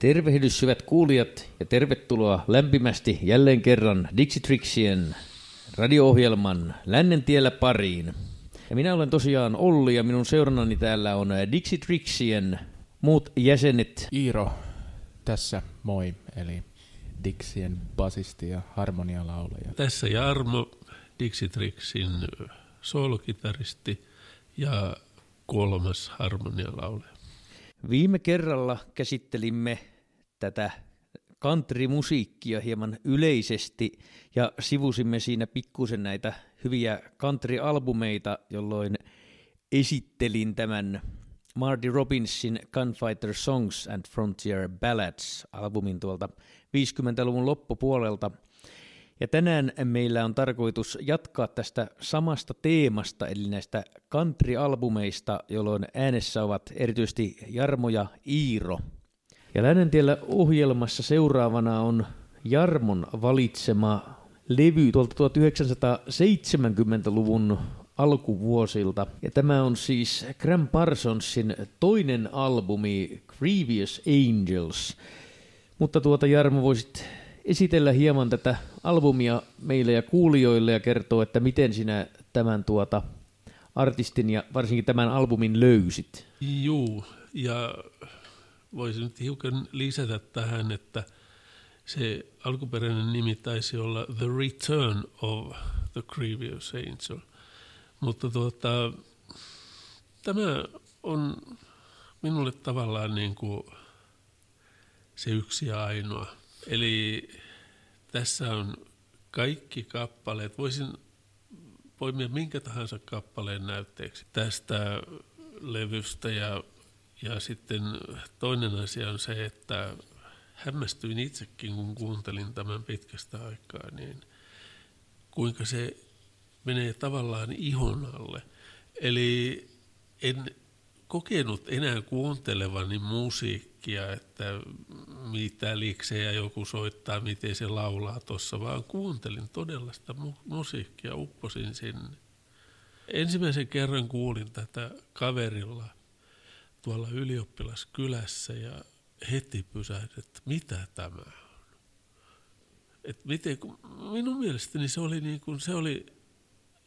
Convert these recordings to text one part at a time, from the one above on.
Tervehdys hyvät kuulijat ja tervetuloa lämpimästi jälleen kerran Dixitrixien radio-ohjelman Lännen tiellä pariin. Ja minä olen tosiaan Olli ja minun seurannani täällä on Dixitrixien muut jäsenet. Iiro tässä, moi, eli Dixien basisti ja harmonialaulaja. Tässä Jarmo, Dixitrixin soolokitaristi ja kolmas harmonialaulaja. Viime kerralla käsittelimme tätä country-musiikkia hieman yleisesti ja sivusimme siinä pikkusen näitä hyviä country-albumeita, jolloin esittelin tämän Marty Robbinsin Gunfighter Songs and Frontier Ballads albumin tuolta 50-luvun loppupuolelta. Ja tänään meillä on tarkoitus jatkaa tästä samasta teemasta, eli näistä country-albumeista, jolloin äänessä ovat erityisesti Jarmo ja Iiro – ja Lännentiellä ohjelmassa seuraavana on Jarmon valitsema levy tuolta 1970-luvun alkuvuosilta. Ja tämä on siis Graham Parsonsin toinen albumi Grievous Angels. Mutta tuota Jarmo voisit esitellä hieman tätä albumia meille ja kuulijoille ja kertoa, että miten sinä tämän tuota artistin ja varsinkin tämän albumin löysit. Juu, ja voisin nyt hiukan lisätä tähän, että se alkuperäinen nimi taisi olla The Return of the Grievous Angel. Mutta tuota, tämä on minulle tavallaan niin kuin se yksi ja ainoa. Eli tässä on kaikki kappaleet. Voisin poimia minkä tahansa kappaleen näytteeksi tästä levystä ja ja sitten toinen asia on se, että hämmästyin itsekin, kun kuuntelin tämän pitkästä aikaa, niin kuinka se menee tavallaan ihon alle. Eli en kokenut enää kuuntelevani musiikkia, että mitä liiksejä joku soittaa, miten se laulaa tuossa, vaan kuuntelin todella sitä mu- musiikkia, upposin sinne. Ensimmäisen kerran kuulin tätä kaverilla – tuolla ylioppilaskylässä ja heti pysähdin, että mitä tämä on. Et miten, minun mielestäni se oli, niin kuin, se oli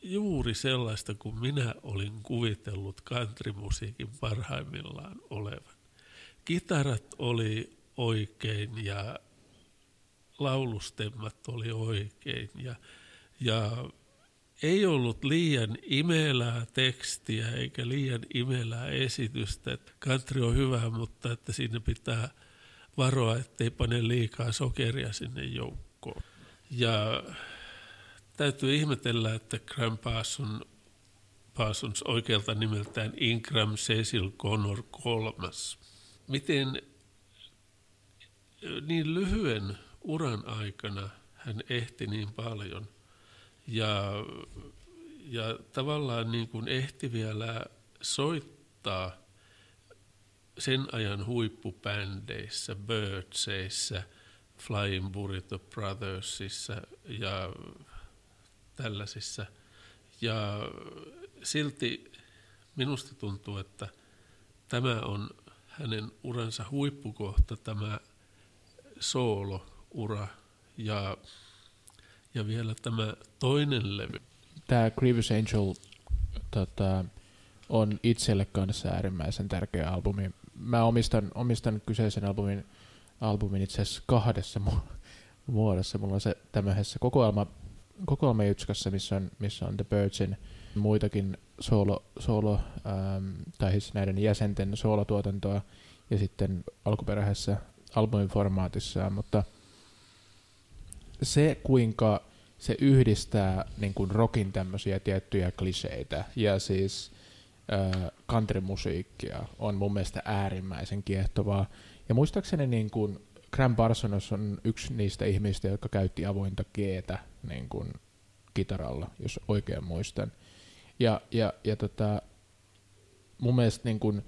juuri sellaista kuin minä olin kuvitellut countrymusiikin parhaimmillaan olevan. Kitarat oli oikein ja laulustemmat oli oikein ja, ja ei ollut liian imelää tekstiä eikä liian imelää esitystä. Country on hyvä, mutta että sinne pitää varoa, ettei pane liikaa sokeria sinne joukkoon. Ja täytyy ihmetellä, että Graham Parsons, Parsons oikealta nimeltään Ingram Cecil Connor kolmas. Miten niin lyhyen uran aikana hän ehti niin paljon – ja, ja tavallaan niin kuin ehti vielä soittaa sen ajan huippubändeissä, Birdseissä, Flying Burrito Brothersissa ja tällaisissa. Ja silti minusta tuntuu, että tämä on hänen uransa huippukohta, tämä soolo-ura. Ja ja vielä tämä toinen levy. Tämä Grievous Angel tota, on itselle kanssa äärimmäisen tärkeä albumi. Mä omistan, omistan kyseisen albumin, albumin itse asiassa kahdessa mu- muodossa. Mulla on se tämmöisessä kokoelma, kokoelma jutskassa, missä on, missä on The Birdsin muitakin solo, solo ähm, tai siis näiden jäsenten soolotuotantoa ja sitten alkuperäisessä albumin formaatissa, mutta – se, kuinka se yhdistää niin kuin rockin tämmöisiä tiettyjä kliseitä ja siis äh, countrymusiikkia on mun mielestä äärimmäisen kiehtovaa. Ja muistaakseni niin kuin Graham Parsons on yksi niistä ihmistä, jotka käytti avointa geetä niin kuin kitaralla, jos oikein muistan. Ja, ja, ja tota, mun mielestä niin kuin,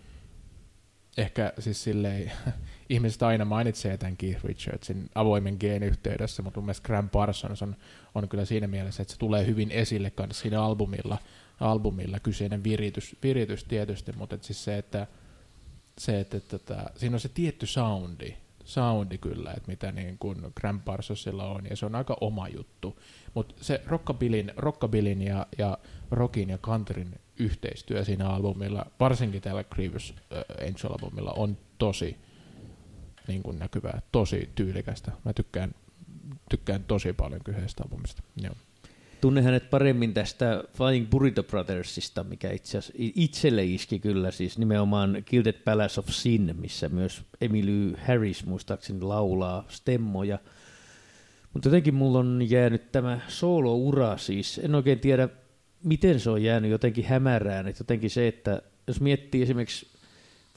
ehkä siis silleen, ihmiset aina mainitsee tämän Keith Richardsin avoimen geen yhteydessä, mutta mun mielestä Graham Parsons on, on kyllä siinä mielessä, että se tulee hyvin esille kanssa siinä albumilla, albumilla kyseinen viritys, viritys tietysti, mutta et siis se, että, se, että, että siinä on se tietty soundi, soundi kyllä, että mitä niin kuin Graham Parsonsilla on, ja se on aika oma juttu. Mutta se rockabillin, rockabillin ja, ja rockin ja countryn yhteistyö siinä albumilla, varsinkin tällä Grievous Angel-albumilla, on tosi niin kuin näkyvää, tosi tyylikästä. Mä tykkään, tykkään tosi paljon kyseistä albumista. Joo. Tunne hänet paremmin tästä Flying Burrito Brothersista, mikä itse itselle iski kyllä, siis nimenomaan Gilded Palace of Sin, missä myös Emily Harris muistaakseni laulaa stemmoja. Mutta jotenkin mulla on jäänyt tämä solo-ura siis, en oikein tiedä miten se on jäänyt jotenkin hämärään, että jotenkin se, että jos miettii esimerkiksi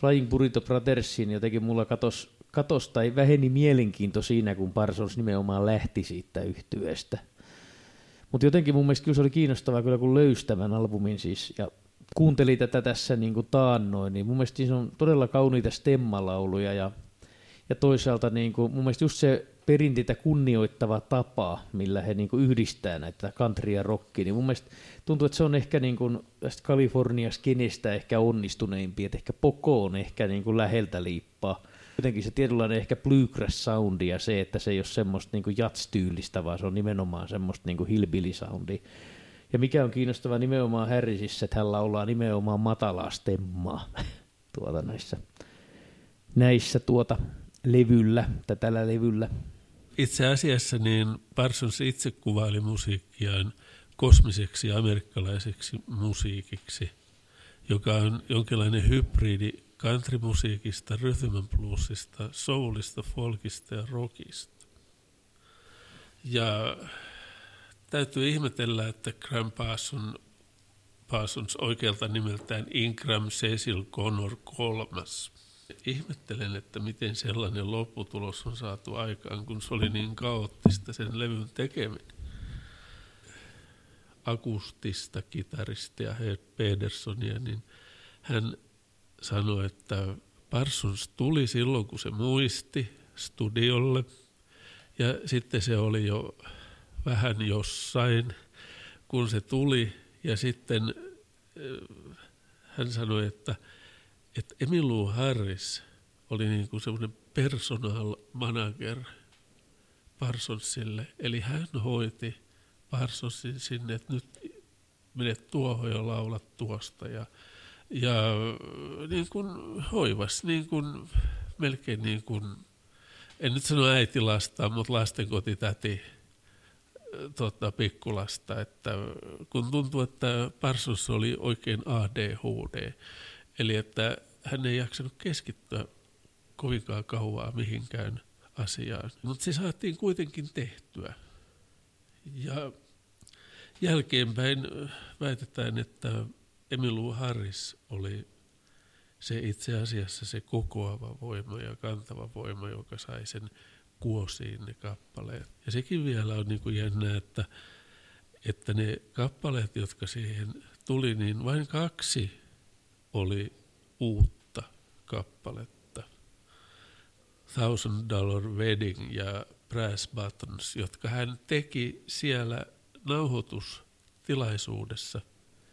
Flying Burrito Brothersin, jotenkin mulla katos, katos tai väheni mielenkiinto siinä, kun Parsons nimenomaan lähti siitä yhtyeestä. Mutta jotenkin mun mielestä kyllä se oli kiinnostavaa kyllä, kun löysi tämän albumin siis, ja kuunteli tätä tässä niin kuin taannoin, niin mun mielestä siinä on todella kauniita stemmalauluja, ja, ja toisaalta niin kuin, mun mielestä just se perinteitä kunnioittava tapa, millä he niin yhdistää näitä country ja rockia, niin mun mielestä tuntuu, että se on ehkä niin kuin tästä California skenestä ehkä onnistuneimpi, että ehkä Poco on ehkä niin kuin läheltä liippaa. Jotenkin se tietynlainen ehkä bluegrass soundi ja se, että se ei ole semmoista niin jats-tyylistä, vaan se on nimenomaan semmoista niin hillbilly soundi. Ja mikä on kiinnostavaa nimenomaan Harrisissa, että hän laulaa nimenomaan matalaa stemmaa tuota näissä, näissä tuota levyllä, tai tällä levyllä. Itse asiassa niin Parsons itse kuvaili musiikkiaan kosmiseksi amerikkalaiseksi musiikiksi, joka on jonkinlainen hybridi countrymusiikista, rhythm and bluesista, soulista, folkista ja rockista. Ja täytyy ihmetellä, että Graham Parsons, Parsons oikealta nimeltään Ingram Cecil Connor kolmas. Ihmettelen, että miten sellainen lopputulos on saatu aikaan, kun se oli niin kaoottista sen levyn tekeminen. Akustista kitaristia Herb Pedersonia, niin hän sanoi, että Parsons tuli silloin, kun se muisti studiolle, ja sitten se oli jo vähän jossain, kun se tuli, ja sitten äh, hän sanoi, että, että Emilu Harris oli niin kuin semmoinen personal manager Parsonsille, eli hän hoiti – Parsonsin sinne, että nyt menet tuohon ja laulat tuosta. Ja, ja niin kuin hoivas, niin kuin, melkein niin kuin, en nyt sano äitilasta, mutta lastenkotitäti tota, pikkulasta, että kun tuntuu, että Parsons oli oikein ADHD, eli että hän ei jaksanut keskittyä kovinkaan kauaa mihinkään asiaan, mutta se saatiin kuitenkin tehtyä. Ja jälkeenpäin väitetään, että Emilu Harris oli se itse asiassa se kokoava voima ja kantava voima, joka sai sen kuosiin ne kappaleet. Ja sekin vielä on niin kuin jännä, että, että ne kappaleet, jotka siihen tuli, niin vain kaksi oli uutta kappaletta. Thousand Dollar Wedding ja Brass Buttons, jotka hän teki siellä nauhoitustilaisuudessa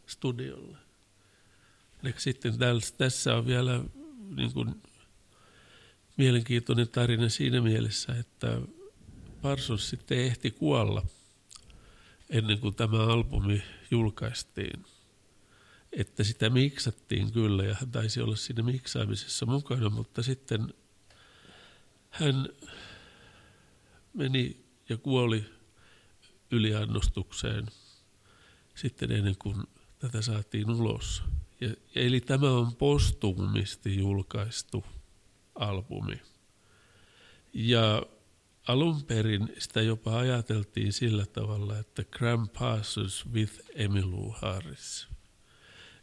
studiolla. Eli sitten tässä on vielä niin kuin, mielenkiintoinen tarina siinä mielessä, että Parsons sitten ehti kuolla ennen kuin tämä albumi julkaistiin. Että sitä miksattiin kyllä ja hän taisi olla siinä miksaamisessa mukana, mutta sitten hän meni ja kuoli yliannostukseen sitten ennen kuin tätä saatiin ulos. Ja, eli tämä on postumisti julkaistu albumi. Ja alun perin sitä jopa ajateltiin sillä tavalla, että Graham Parsons with Emmylou Harris.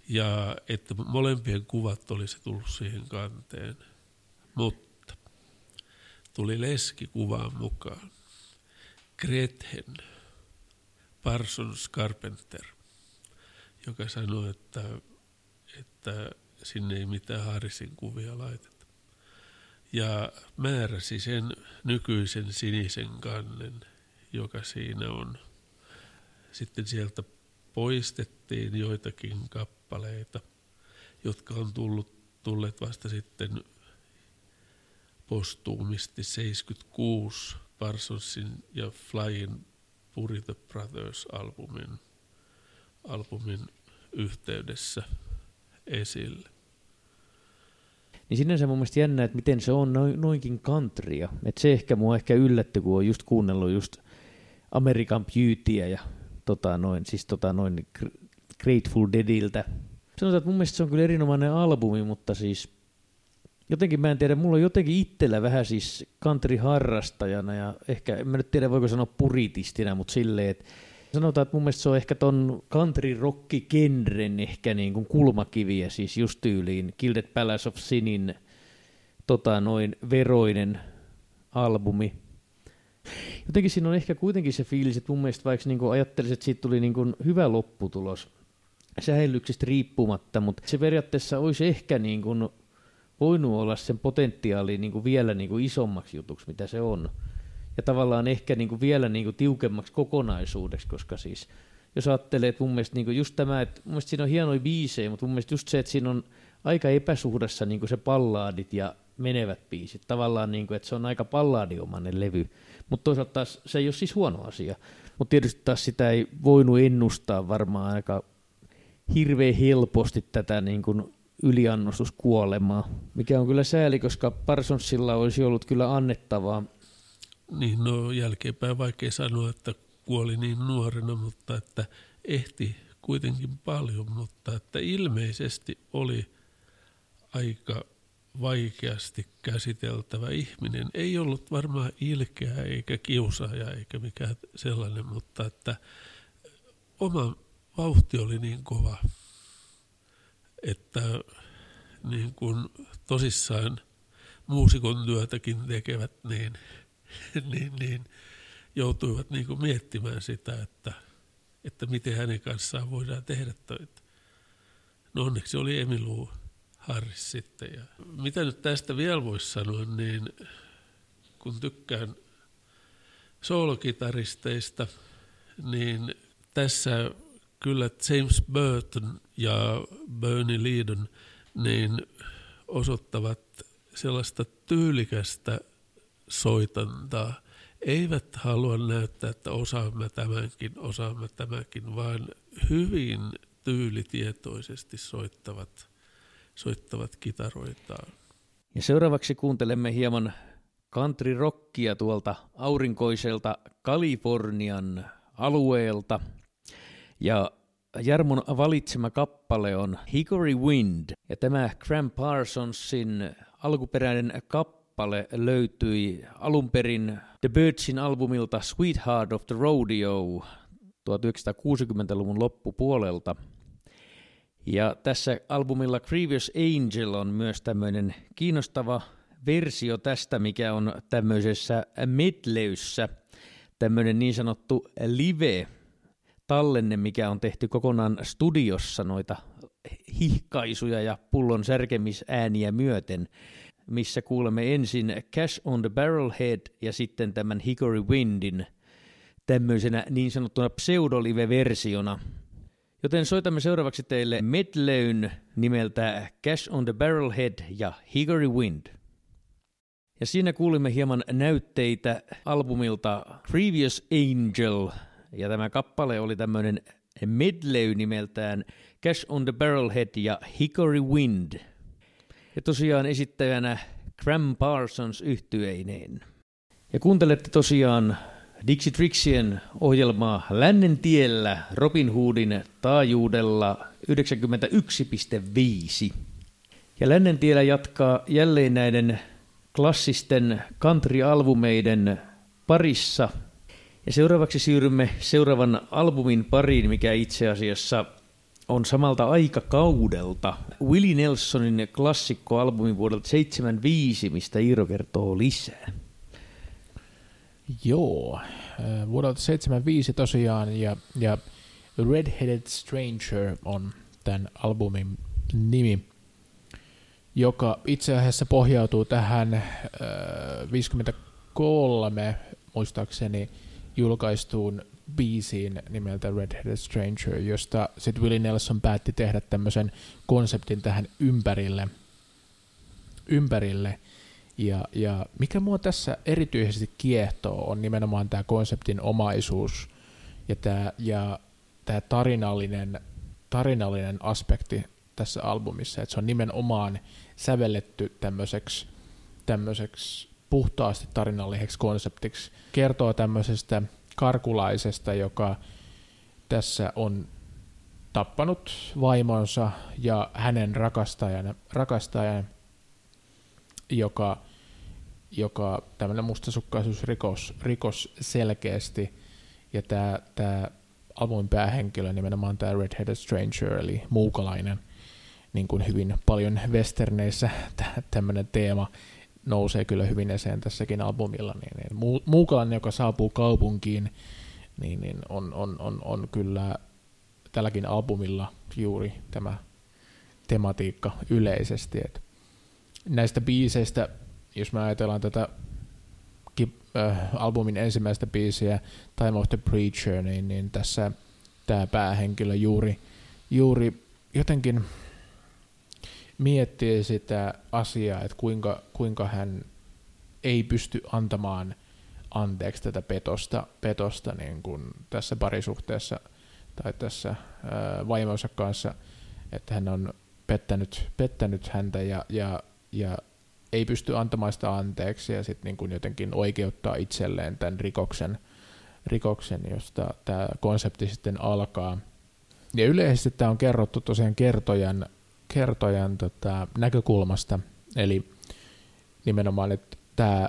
Ja että molempien kuvat olisi tullut siihen kanteen. Mutta tuli leski kuvaan mukaan. Grethen Parsons Carpenter, joka sanoi, että, että sinne ei mitään Harrisin kuvia laiteta. Ja määräsi sen nykyisen sinisen kannen, joka siinä on. Sitten sieltä poistettiin joitakin kappaleita, jotka on tullut, tulleet vasta sitten postuumisti 76 Parsonsin ja Flyin Puri the Brothers-albumin albumin yhteydessä esille. Niin sinänsä mun mielestä jännä, että miten se on noin, noinkin countrya. Et se ehkä mua ehkä yllätty, kun on just kuunnellut just American Beautyä ja tota noin, siis tota noin Grateful Deadiltä. Sanotaan, että mun mielestä se on kyllä erinomainen albumi, mutta siis jotenkin mä en tiedä, mulla on jotenkin itsellä vähän siis country-harrastajana ja ehkä, en mä nyt tiedä voiko sanoa puritistina, mutta silleen, että sanotaan, että mun mielestä se on ehkä ton country rock genren ehkä niin kuin kulmakiviä, siis just tyyliin Gilded Palace of Sinin tota noin veroinen albumi. Jotenkin siinä on ehkä kuitenkin se fiilis, että mun mielestä vaikka niin ajattelisin, että siitä tuli niin kuin hyvä lopputulos sähellyksestä riippumatta, mutta se periaatteessa olisi ehkä niin kuin voinut olla sen potentiaali niin kuin vielä niin kuin isommaksi jutuksi, mitä se on. Ja tavallaan ehkä niin kuin vielä niin kuin tiukemmaksi kokonaisuudeksi, koska siis jos ajattelee, että mun mielestä niin kuin just tämä, että mun mielestä siinä on hienoja biisejä, mutta mun mielestä just se, että siinä on aika epäsuhdassa niin kuin se pallaadit ja menevät biisit. Tavallaan, niin kuin, että se on aika pallaadiomainen levy, mutta toisaalta taas se ei ole siis huono asia. Mutta tietysti taas sitä ei voinut ennustaa varmaan aika hirveän helposti tätä niin kuin yliannostuskuolemaa, mikä on kyllä sääli, koska Parsonsilla olisi ollut kyllä annettavaa. Niin, no jälkeenpäin vaikea sanoa, että kuoli niin nuorena, mutta että ehti kuitenkin paljon, mutta että ilmeisesti oli aika vaikeasti käsiteltävä ihminen. Ei ollut varmaan ilkeä eikä kiusaaja eikä mikään sellainen, mutta että oma vauhti oli niin kova että niin kuin tosissaan muusikon työtäkin tekevät, niin, niin, niin joutuivat niin kuin miettimään sitä, että, että miten hänen kanssaan voidaan tehdä töitä. No onneksi oli Emilu Harris sitten. Ja mitä nyt tästä vielä voisi sanoa, niin kun tykkään soolokitaristeista, niin tässä kyllä James Burton ja Bernie Leadon niin osoittavat sellaista tyylikästä soitantaa. Eivät halua näyttää, että osaamme tämänkin, osaamme tämänkin, vaan hyvin tyylitietoisesti soittavat, soittavat kitaroitaan. Ja seuraavaksi kuuntelemme hieman country rockia tuolta aurinkoiselta Kalifornian alueelta – ja Jarmon valitsema kappale on Hickory Wind, ja tämä Graham Parsonsin alkuperäinen kappale löytyi alun perin The Birdsin albumilta Sweetheart of the Rodeo 1960-luvun loppupuolelta. Ja tässä albumilla Grievous Angel on myös tämmöinen kiinnostava versio tästä, mikä on tämmöisessä medleyssä, tämmöinen niin sanottu live tallenne, mikä on tehty kokonaan studiossa noita hihkaisuja ja pullon särkemisääniä myöten, missä kuulemme ensin Cash on the Barrelhead ja sitten tämän Hickory Windin tämmöisenä niin sanottuna pseudolive-versiona. Joten soitamme seuraavaksi teille medleyn nimeltä Cash on the Barrelhead ja Hickory Wind. Ja siinä kuulimme hieman näytteitä albumilta Previous Angel – ja tämä kappale oli tämmöinen medley nimeltään Cash on the Barrelhead ja Hickory Wind. Ja tosiaan esittäjänä Graham Parsons yhtyeineen. Ja kuuntelette tosiaan Dixie Trixien ohjelmaa Lännen tiellä Robin Hoodin taajuudella 91,5. Ja Lännen tiellä jatkaa jälleen näiden klassisten country-albumeiden parissa – ja seuraavaksi siirrymme seuraavan albumin pariin, mikä itse asiassa on samalta aikakaudelta. Willie Nelsonin klassikkoalbumi vuodelta 75, mistä Iiro kertoo lisää. Joo, äh, vuodelta 75 tosiaan, ja, ja Redheaded Stranger on tämän albumin nimi. joka itse asiassa pohjautuu tähän äh, 53 muistaakseni julkaistuun biisiin nimeltä Red-Headed Stranger, josta sitten Willie Nelson päätti tehdä tämmöisen konseptin tähän ympärille. ympärille. Ja, ja mikä mua tässä erityisesti kiehtoo on nimenomaan tämä konseptin omaisuus ja tämä ja tää tarinallinen, tarinallinen aspekti tässä albumissa, että se on nimenomaan sävelletty tämmöiseksi tämmöiseksi puhtaasti tarinalliseksi konseptiksi. Kertoo tämmöisestä karkulaisesta, joka tässä on tappanut vaimonsa ja hänen rakastajan, rakastajan joka, joka tämmöinen mustasukkaisuusrikos rikos selkeästi. Ja tämä, tämä albumin päähenkilö nimenomaan tämä Red-Headed Stranger, eli muukalainen, niin kuin hyvin paljon westerneissä tämmöinen teema nousee kyllä hyvin esiin tässäkin albumilla, niin, niin muukalainen, joka saapuu kaupunkiin, niin, niin on, on, on, on kyllä tälläkin albumilla juuri tämä tematiikka yleisesti. Et näistä biiseistä, jos me ajatellaan tätä äh, albumin ensimmäistä biisiä, Time of the Preacher, niin, niin tässä tämä päähenkilö juuri, juuri jotenkin miettii sitä asiaa, että kuinka, kuinka hän ei pysty antamaan anteeksi tätä petosta, petosta niin kuin tässä parisuhteessa tai tässä ää, vaimonsa kanssa, että hän on pettänyt, pettänyt häntä ja, ja, ja ei pysty antamaan sitä anteeksi ja sitten niin jotenkin oikeuttaa itselleen tämän rikoksen, rikoksen, josta tämä konsepti sitten alkaa. Ja yleisesti tämä on kerrottu tosiaan kertojan kertojan tota, näkökulmasta, eli nimenomaan, että tämä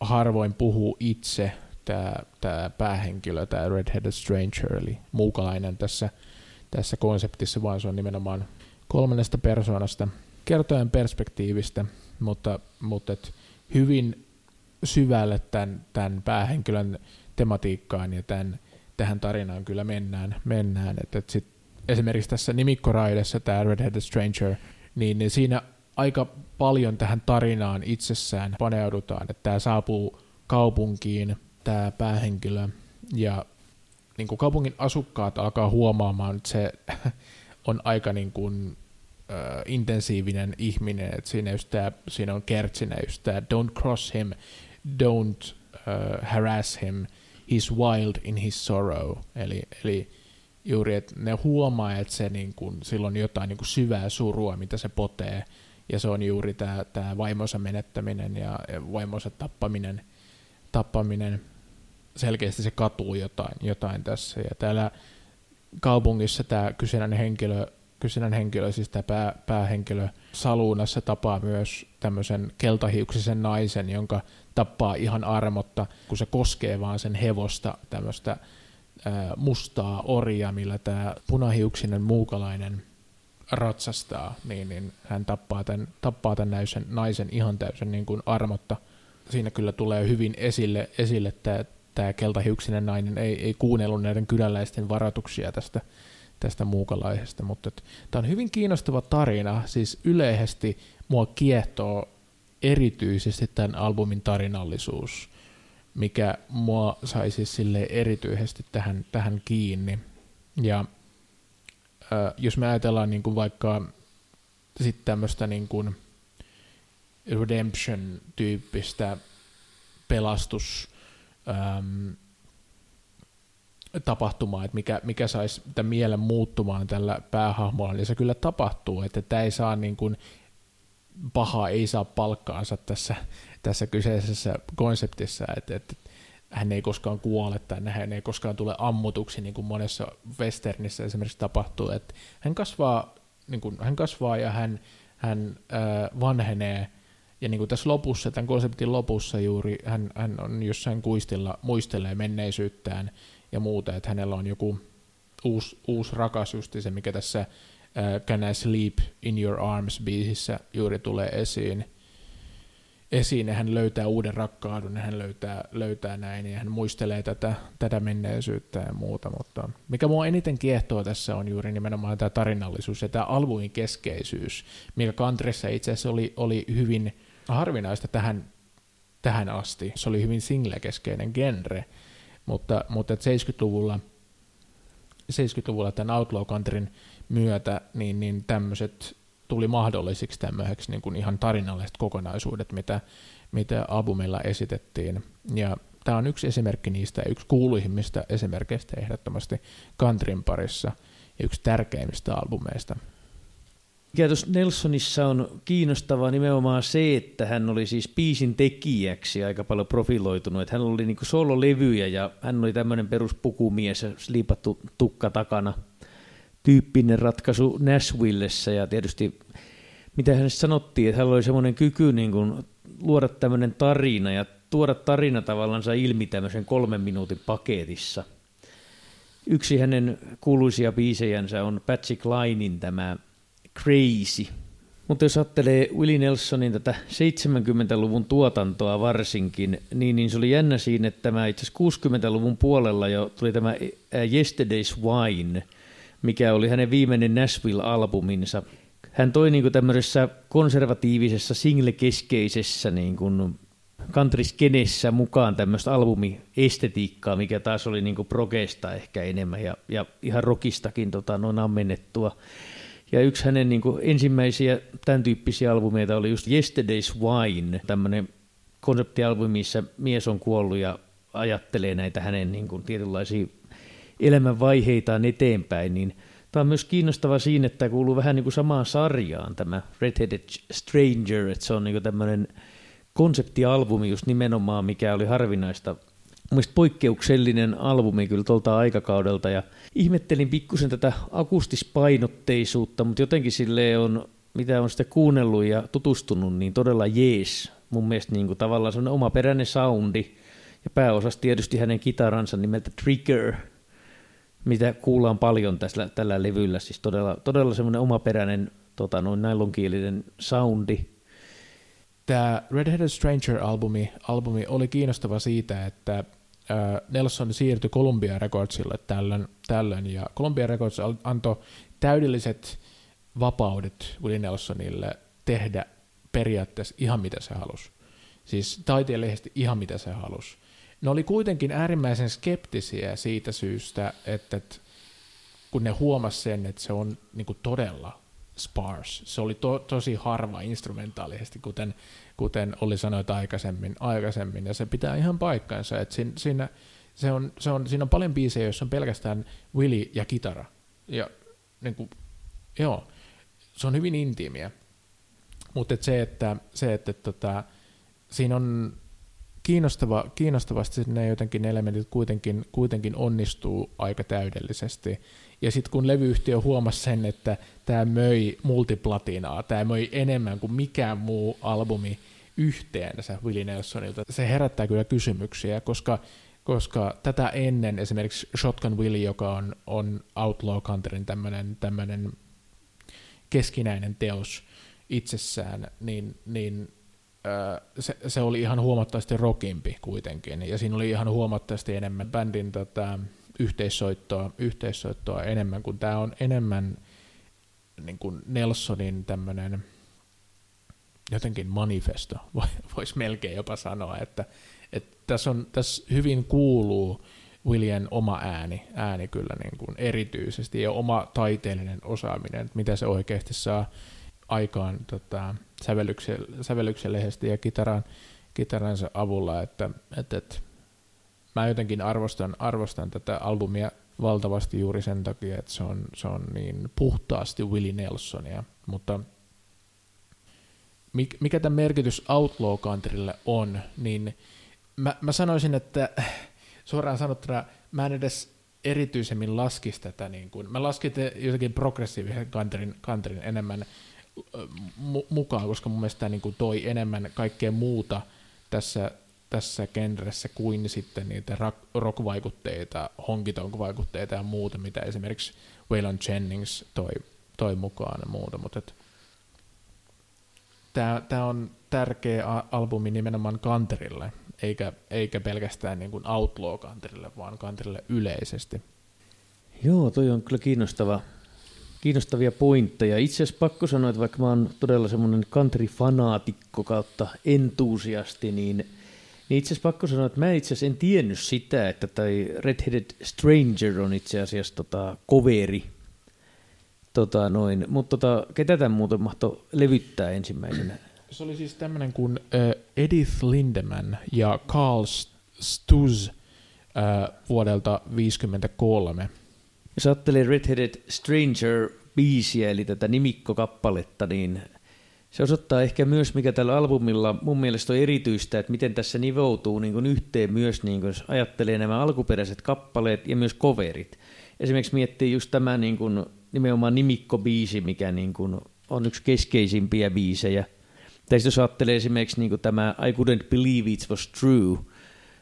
harvoin puhuu itse, tämä, tämä päähenkilö, tämä Red-Headed Stranger, eli muukalainen tässä, tässä konseptissa, vaan se on nimenomaan kolmannesta persoonasta kertojan perspektiivistä, mutta, mutta et hyvin syvälle tämän, tämän päähenkilön tematiikkaan ja tämän, tähän tarinaan kyllä mennään, mennään. että et sit esimerkiksi tässä nimikkoraidessa, tämä Red Headed Stranger, niin, niin siinä aika paljon tähän tarinaan itsessään paneudutaan, että tämä saapuu kaupunkiin, tämä päähenkilö, ja niin kuin kaupungin asukkaat alkaa huomaamaan, että se on aika niin kuin, äh, intensiivinen ihminen, että siinä, just tää, siinä on kertsinä just tämä don't cross him, don't uh, harass him, he's wild in his sorrow, eli, eli juuri, että ne huomaa, että se niin kuin, silloin jotain niin syvää surua, mitä se potee, ja se on juuri tämä, tämä vaimonsa menettäminen ja vaimonsa tappaminen, tappaminen, selkeästi se katuu jotain, jotain tässä, ja täällä kaupungissa tämä kyseinen henkilö, kyseinen henkilö, siis tämä pää, päähenkilö Saluunassa tapaa myös tämmöisen keltahiuksisen naisen, jonka tappaa ihan armotta, kun se koskee vaan sen hevosta, tämmöistä mustaa orja, millä tämä punahiuksinen muukalainen ratsastaa, niin, niin hän tappaa tämän, tappaa tämän naisen, naisen ihan täysin niin kuin armotta. Siinä kyllä tulee hyvin esille, esille tämä, tämä keltahiuksinen nainen ei, ei kuunnellut näiden kyläläisten varoituksia tästä, tästä muukalaisesta, mutta tämä on hyvin kiinnostava tarina, siis yleisesti mua kiehtoo erityisesti tämän albumin tarinallisuus mikä mua sai siis sille erityisesti tähän, tähän kiinni. Ja äh, jos me ajatellaan niin kuin vaikka sitten tämmöistä niin kuin redemption-tyyppistä pelastus ähm, tapahtumaa, että mikä, mikä saisi tämän mielen muuttumaan tällä päähahmolla, niin se kyllä tapahtuu, että tämä ei saa niin kuin, paha ei saa palkkaansa tässä tässä kyseisessä konseptissa, että, että hän ei koskaan kuole tai hän ei koskaan tule ammutuksi, niin kuin monessa westernissä esimerkiksi tapahtuu, että hän kasvaa, niin kuin, hän kasvaa ja hän, hän äh, vanhenee, ja niin kuin tässä lopussa, tämän konseptin lopussa juuri, hän, hän on jossain kuistilla, muistelee menneisyyttään ja muuta, että hänellä on joku uusi, uusi rakas justi se, mikä tässä uh, Can I Sleep in Your Arms biisissä juuri tulee esiin, esiin ja hän löytää uuden rakkauden ja hän löytää, löytää näin ja hän muistelee tätä, tätä menneisyyttä ja muuta, mutta mikä mua eniten kiehtoo tässä on juuri nimenomaan tämä tarinallisuus ja tämä albumin keskeisyys, mikä Kantressa itse asiassa oli, oli hyvin harvinaista tähän, tähän asti. Se oli hyvin single-keskeinen genre, mutta, mutta 70-luvulla 70-luvulla tämän Outlaw Countryn myötä, niin, niin tämmöiset tuli mahdollisiksi tämmöiseksi niin kuin ihan tarinalliset kokonaisuudet, mitä, mitä albumilla esitettiin. Ja tämä on yksi esimerkki niistä, yksi kuuluihimmista esimerkkeistä ehdottomasti countryn parissa ja yksi tärkeimmistä albumeista. Mikä tuossa Nelsonissa on kiinnostavaa nimenomaan se, että hän oli siis biisin tekijäksi aika paljon profiloitunut. Että hän oli niin sololevyjä ja hän oli tämmöinen peruspukumies ja liipattu tukka takana tyyppinen ratkaisu Nashvillessä ja tietysti mitä hän sanottiin, että hän oli semmoinen kyky niin kuin luoda tämmöinen tarina ja tuoda tarina tavallaan ilmi tämmöisen kolmen minuutin paketissa. Yksi hänen kuuluisia biisejänsä on Patsy Kleinin tämä Crazy. Mutta jos ajattelee Willie Nelsonin tätä 70-luvun tuotantoa varsinkin, niin, niin se oli jännä siinä, että tämä itse asiassa 60-luvun puolella jo tuli tämä Yesterday's Wine, mikä oli hänen viimeinen Nashville-albuminsa. Hän toi niin tämmöisessä konservatiivisessa single-keskeisessä niin kuin countryskenessä mukaan tämmöistä albumiestetiikkaa, mikä taas oli niin progesta ehkä enemmän ja, ja ihan rockistakin tota, noin ammennettua. Ja yksi hänen niin kuin, ensimmäisiä tämän tyyppisiä albumeita oli just Yesterday's Wine, tämmöinen konseptialbumi, missä mies on kuollut ja ajattelee näitä hänen niin kuin, tietynlaisia elämänvaiheitaan eteenpäin, niin tämä on myös kiinnostava siinä, että tämä kuuluu vähän niin kuin samaan sarjaan tämä Redheaded Stranger, että se on niin kuin tämmöinen konseptialbumi just nimenomaan, mikä oli harvinaista Mielestäni poikkeuksellinen albumi kyllä tuolta aikakaudelta ja ihmettelin pikkusen tätä akustispainotteisuutta, mutta jotenkin sille on, mitä on sitä kuunnellut ja tutustunut, niin todella jees. Mun mielestä niin kuin tavallaan semmoinen omaperäinen soundi ja pääosassa tietysti hänen kitaransa nimeltä Trigger, mitä kuullaan paljon tässä, tällä levyllä, siis todella, todella semmoinen omaperäinen tota, noin nailonkielinen soundi. Tämä Red Headed Stranger-albumi albumi oli kiinnostava siitä, että Nelson siirtyi Columbia Recordsille tällöin, tällöin ja Columbia Records antoi täydelliset vapaudet Willie Nelsonille tehdä periaatteessa ihan mitä se halusi. Siis taiteellisesti ihan mitä se halusi. Ne oli kuitenkin äärimmäisen skeptisiä siitä syystä, että, kun ne huomasi sen, että se on niin todella sparse. Se oli to, tosi harva instrumentaalisesti, kuten, kuten oli sanoit aikaisemmin, aikaisemmin, ja se pitää ihan paikkansa, että siinä, siinä, se on, se on, siinä on paljon biisejä, joissa on pelkästään Willy ja kitara, ja niin kuin, joo, se on hyvin intiimiä, mutta se, että, se, että tota, siinä on kiinnostava, kiinnostavasti ne jotenkin elementit kuitenkin, kuitenkin onnistuu aika täydellisesti. Ja sitten kun levyyhtiö huomasi sen, että tämä möi multiplatinaa, tämä möi enemmän kuin mikään muu albumi yhteensä Willie Nelsonilta, se herättää kyllä kysymyksiä, koska, koska tätä ennen esimerkiksi Shotgun Willie, joka on, on Outlaw Countryn tämmöinen keskinäinen teos itsessään, niin, niin se, se oli ihan huomattavasti rockimpi kuitenkin, ja siinä oli ihan huomattavasti enemmän bändin tota, yhteissoittoa, yhteissoittoa enemmän, kun tämä on enemmän niin kuin Nelsonin tämmöinen jotenkin manifesto, voisi melkein jopa sanoa, että, että tässä, on, tässä hyvin kuuluu William oma ääni, ääni kyllä niin kuin erityisesti, ja oma taiteellinen osaaminen, että mitä se oikeasti saa aikaan tota, lehesti ja kitaran, kitaransa avulla, että, että, että mä jotenkin arvostan, arvostan tätä albumia valtavasti juuri sen takia, että se on, se on niin puhtaasti Willie Nelsonia, mutta mikä tämän merkitys Outlaw Countrylle on, niin mä, mä sanoisin, että suoraan sanottuna mä en edes erityisemmin laskisi tätä, niin kuin, mä laskin jotenkin progressiivisen countryn, countryn enemmän mukaan, koska mun mielestä tämä niin kuin toi enemmän kaikkea muuta tässä, tässä genressä kuin sitten niitä rock-vaikutteita, honkitonk-vaikutteita ja muuta, mitä esimerkiksi Waylon Jennings toi, toi mukaan ja muuta, mutta tämä on tärkeä albumi nimenomaan kanterille, eikä, eikä pelkästään niin kuin Outlaw-kanterille, vaan kanterille yleisesti. Joo, toi on kyllä kiinnostava, kiinnostavia pointteja. Itse asiassa pakko sanoa, että vaikka mä oon todella semmoinen country-fanaatikko kautta entuusiasti, niin, niin itse asiassa pakko sanoa, että mä itse asiassa en tiennyt sitä, että tai Redheaded Stranger on itse asiassa tota, coveri. Tota, noin. Mutta tota, ketä tämän muuten mahtoi levyttää ensimmäisenä? Se oli siis tämmöinen kuin äh, Edith Lindemann ja Carl Stuz äh, vuodelta 1953. Jos ajattelee Redheaded Stranger-biisiä, eli tätä nimikkokappaletta, niin se osoittaa ehkä myös, mikä tällä albumilla mun mielestä on erityistä, että miten tässä nivoutuu niin kuin yhteen myös, niin kuin, jos ajattelee nämä alkuperäiset kappaleet ja myös coverit. Esimerkiksi miettii just tämä niin kuin, nimenomaan nimikkobiisi, mikä niin kuin, on yksi keskeisimpiä biisejä. Tai jos ajattelee esimerkiksi niin kuin tämä I couldn't believe it was true,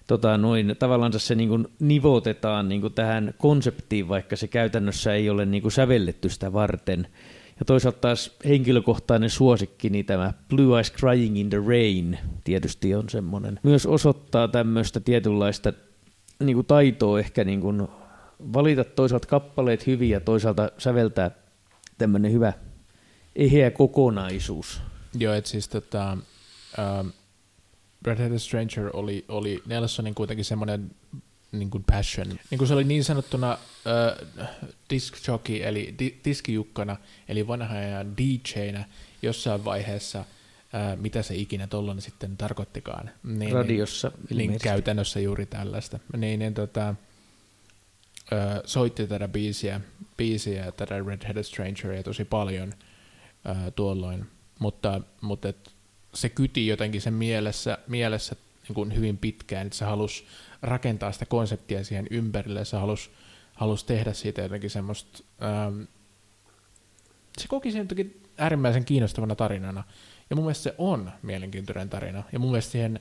tota, noin, tavallaan se niin kuin nivotetaan niin kuin tähän konseptiin, vaikka se käytännössä ei ole niin kuin sävelletty sitä varten. Ja toisaalta taas henkilökohtainen suosikki, niin tämä Blue Eyes Crying in the Rain tietysti on semmoinen. Myös osoittaa tämmöistä tietynlaista niin kuin taitoa ehkä niin kuin valita toisaalta kappaleet hyvin ja toisaalta säveltää tämmöinen hyvä eheä kokonaisuus. Joo, että siis tota, um, Red Hat Stranger oli, oli Nelsonin kuitenkin semmoinen niin kuin passion. Niin kuin se oli niin sanottuna uh, disc jockey, eli di- diskijukkana, eli vanha ajan DJ-nä jossain vaiheessa, uh, mitä se ikinä tollon sitten tarkoittikaan. Niin, Radiossa Niin, niin käytännössä juuri tällaista. Niin, niin tota, uh, soitti tätä biisiä, biisiä tätä Red Headed Strangeria tosi paljon uh, tuolloin, mutta, mutta et se kyti jotenkin sen mielessä, mielessä niin kuin hyvin pitkään, että se halusi rakentaa sitä konseptia siihen ympärille, se halusi, halusi tehdä siitä jotenkin semmoista, ähm, se koki sen jotenkin äärimmäisen kiinnostavana tarinana, ja mun mielestä se on mielenkiintoinen tarina, ja mun mielestä siihen,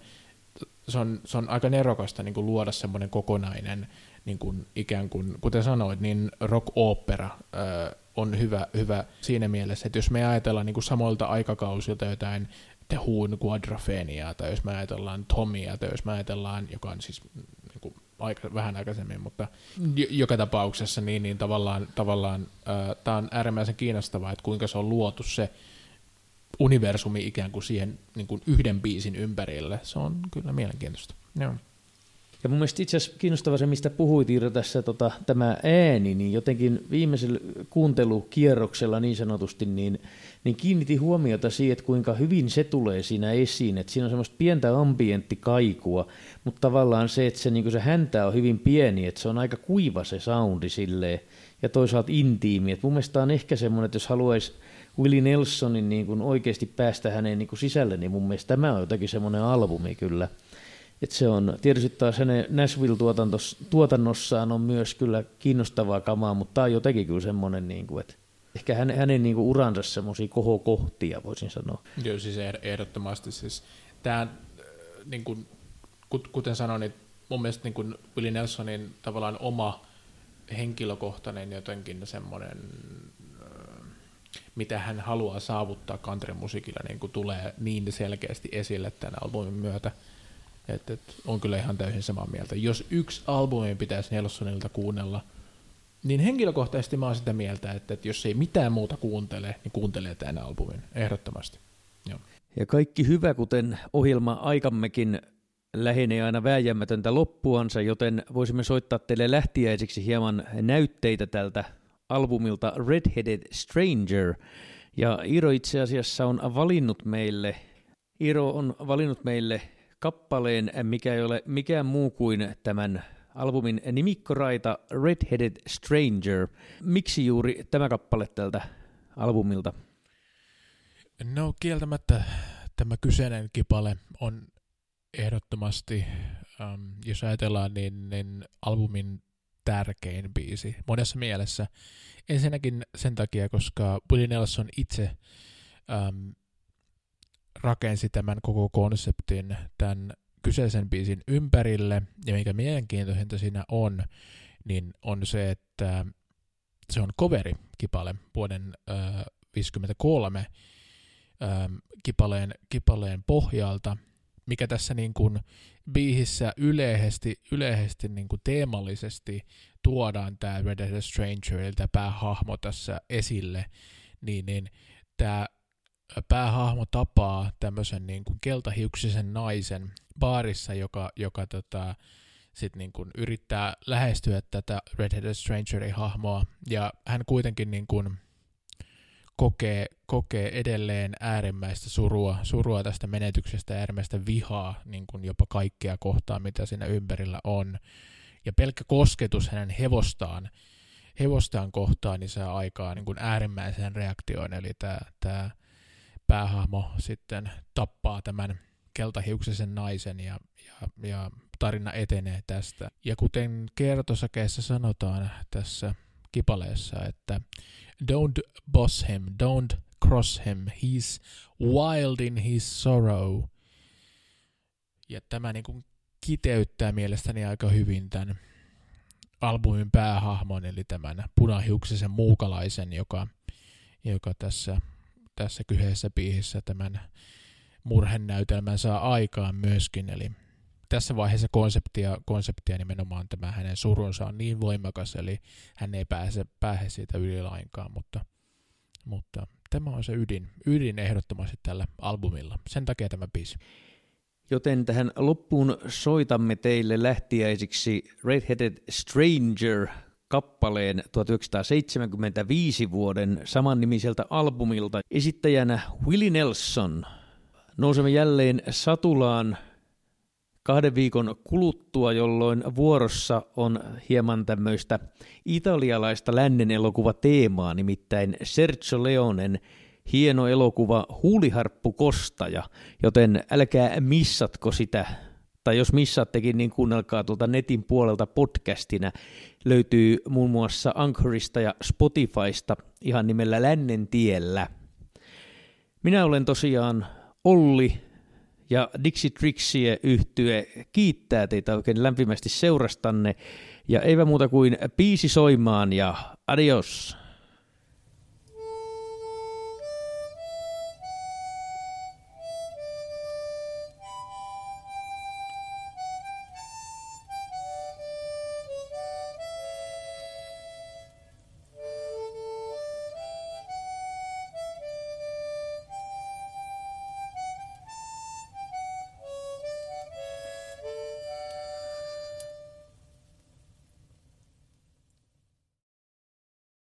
se on, se on aika nerokasta niin kuin luoda semmoinen kokonainen, niin kuin ikään kuin, kuten sanoit, niin rock-opera äh, on hyvä, hyvä siinä mielessä, että jos me ajatellaan niin kuin samoilta aikakausilta jotain The Who'n Quadrophenia, tai jos me ajatellaan Tomia, tai jos me ajatellaan, joka on siis niin kuin aika, vähän aikaisemmin, mutta j- joka tapauksessa niin, niin tavallaan, tavallaan äh, tämä on äärimmäisen kiinnostavaa, että kuinka se on luotu se universumi ikään kuin siihen niin kuin yhden biisin ympärille. Se on kyllä mielenkiintoista. Joo. Ja mun mielestä itse asiassa kiinnostava se, mistä puhuit Iiro tässä tota, tämä ääni, niin jotenkin viimeisellä kuuntelukierroksella niin sanotusti, niin, niin kiinnitin huomiota siihen, että kuinka hyvin se tulee siinä esiin, että siinä on semmoista pientä ambienttikaikua, mutta tavallaan se, että se, niin se häntä on hyvin pieni, että se on aika kuiva se soundi silleen, ja toisaalta intiimi, että mun mielestä on ehkä semmoinen, että jos haluaisi Willie Nelsonin niin kuin oikeasti päästä häneen niin kuin sisälle, niin mun mielestä tämä on jotenkin semmoinen albumi kyllä, että se on, tietysti taas hänen Nashville-tuotannossaan on myös kyllä kiinnostavaa kamaa, mutta tämä on jotenkin kyllä semmoinen, niin kuin, että ehkä hänen, hänen niin kuin uransa semmoisia kohokohtia, voisin sanoa. Joo, siis ehdottomasti. Siis tämä, niin kuin, kuten sanoin, niin mun mielestä niin kuin Willie Nelsonin tavallaan oma henkilökohtainen jotenkin semmoinen, mitä hän haluaa saavuttaa country-musiikilla, niin kuin tulee niin selkeästi esille tämän albumin myötä. Et, et, on kyllä ihan täysin samaa mieltä. Jos yksi albumi pitäisi Nelsonilta kuunnella, niin henkilökohtaisesti mä oon sitä mieltä, että, että jos ei mitään muuta kuuntele, niin kuuntelee tämän albumin, ehdottomasti. Joo. Ja kaikki hyvä, kuten ohjelma-aikammekin lähenee aina vääjäämätöntä loppuansa, joten voisimme soittaa teille lähtiäisiksi hieman näytteitä tältä albumilta Redheaded Stranger. Ja Iro itse asiassa on valinnut meille, Iro on valinnut meille kappaleen, mikä ei ole mikään muu kuin tämän albumin nimikkoraita Redheaded Stranger. Miksi juuri tämä kappale tältä albumilta? No kieltämättä tämä kyseinen kipale on ehdottomasti, um, jos ajatellaan, niin, niin albumin tärkein biisi monessa mielessä. Ensinnäkin sen takia, koska Willie Nelson itse um, rakensi tämän koko konseptin tämän kyseisen biisin ympärille, ja mikä mielenkiintoisinta siinä on, niin on se, että se on coveri-kipale vuoden 1953 ähm, kipaleen, kipaleen pohjalta, mikä tässä niin kuin biihissä yleisesti, yleisesti niin kuin teemallisesti tuodaan tämä Red Dead Stranger, eli tämä päähahmo tässä esille, niin, niin tämä päähahmo tapaa tämmöisen niin kuin keltahiuksisen naisen baarissa, joka, joka tota, sit niin kuin yrittää lähestyä tätä Red Dead Strangerin hahmoa, ja hän kuitenkin niin kuin kokee, kokee edelleen äärimmäistä surua, surua tästä menetyksestä äärimmäistä vihaa niin kuin jopa kaikkea kohtaa, mitä siinä ympärillä on. Ja pelkkä kosketus hänen hevostaan, hevostaan kohtaan niin saa aikaa niin kuin äärimmäisen reaktion, eli tämä, tämä päähahmo sitten tappaa tämän keltahiuksisen naisen ja, ja, ja tarina etenee tästä. Ja kuten kertosakeessa sanotaan tässä kipaleessa, että don't boss him, don't cross him, he's wild in his sorrow. Ja tämä niin kuin kiteyttää mielestäni aika hyvin tämän albumin päähahmon, eli tämän punahiuksisen muukalaisen, joka, joka tässä, tässä kyseessä biisissä tämän murhenäytelmän saa aikaan myöskin, eli tässä vaiheessa konseptia, konseptia nimenomaan tämä hänen surunsa on niin voimakas, eli hän ei pääse, pääse siitä yli lainkaan, mutta, mutta tämä on se ydin, ydin ehdottomasti tällä albumilla. Sen takia tämä biisi. Joten tähän loppuun soitamme teille lähtiäisiksi Redheaded Stranger kappaleen 1975 vuoden samannimiseltä albumilta esittäjänä Willie Nelson. Nousemme jälleen satulaan kahden viikon kuluttua, jolloin vuorossa on hieman tämmöistä italialaista lännen elokuvateemaa, nimittäin Sergio Leonen hieno elokuva Huuliharppu Kostaja, joten älkää missatko sitä, tai jos missaattekin, niin kuunnelkaa tuolta netin puolelta podcastina. Löytyy muun muassa Anchorista ja Spotifysta ihan nimellä Lännen tiellä. Minä olen tosiaan Olli, ja Dixie Trixie yhtye kiittää teitä oikein lämpimästi seurastanne. Ja eivä muuta kuin piisi soimaan ja adios.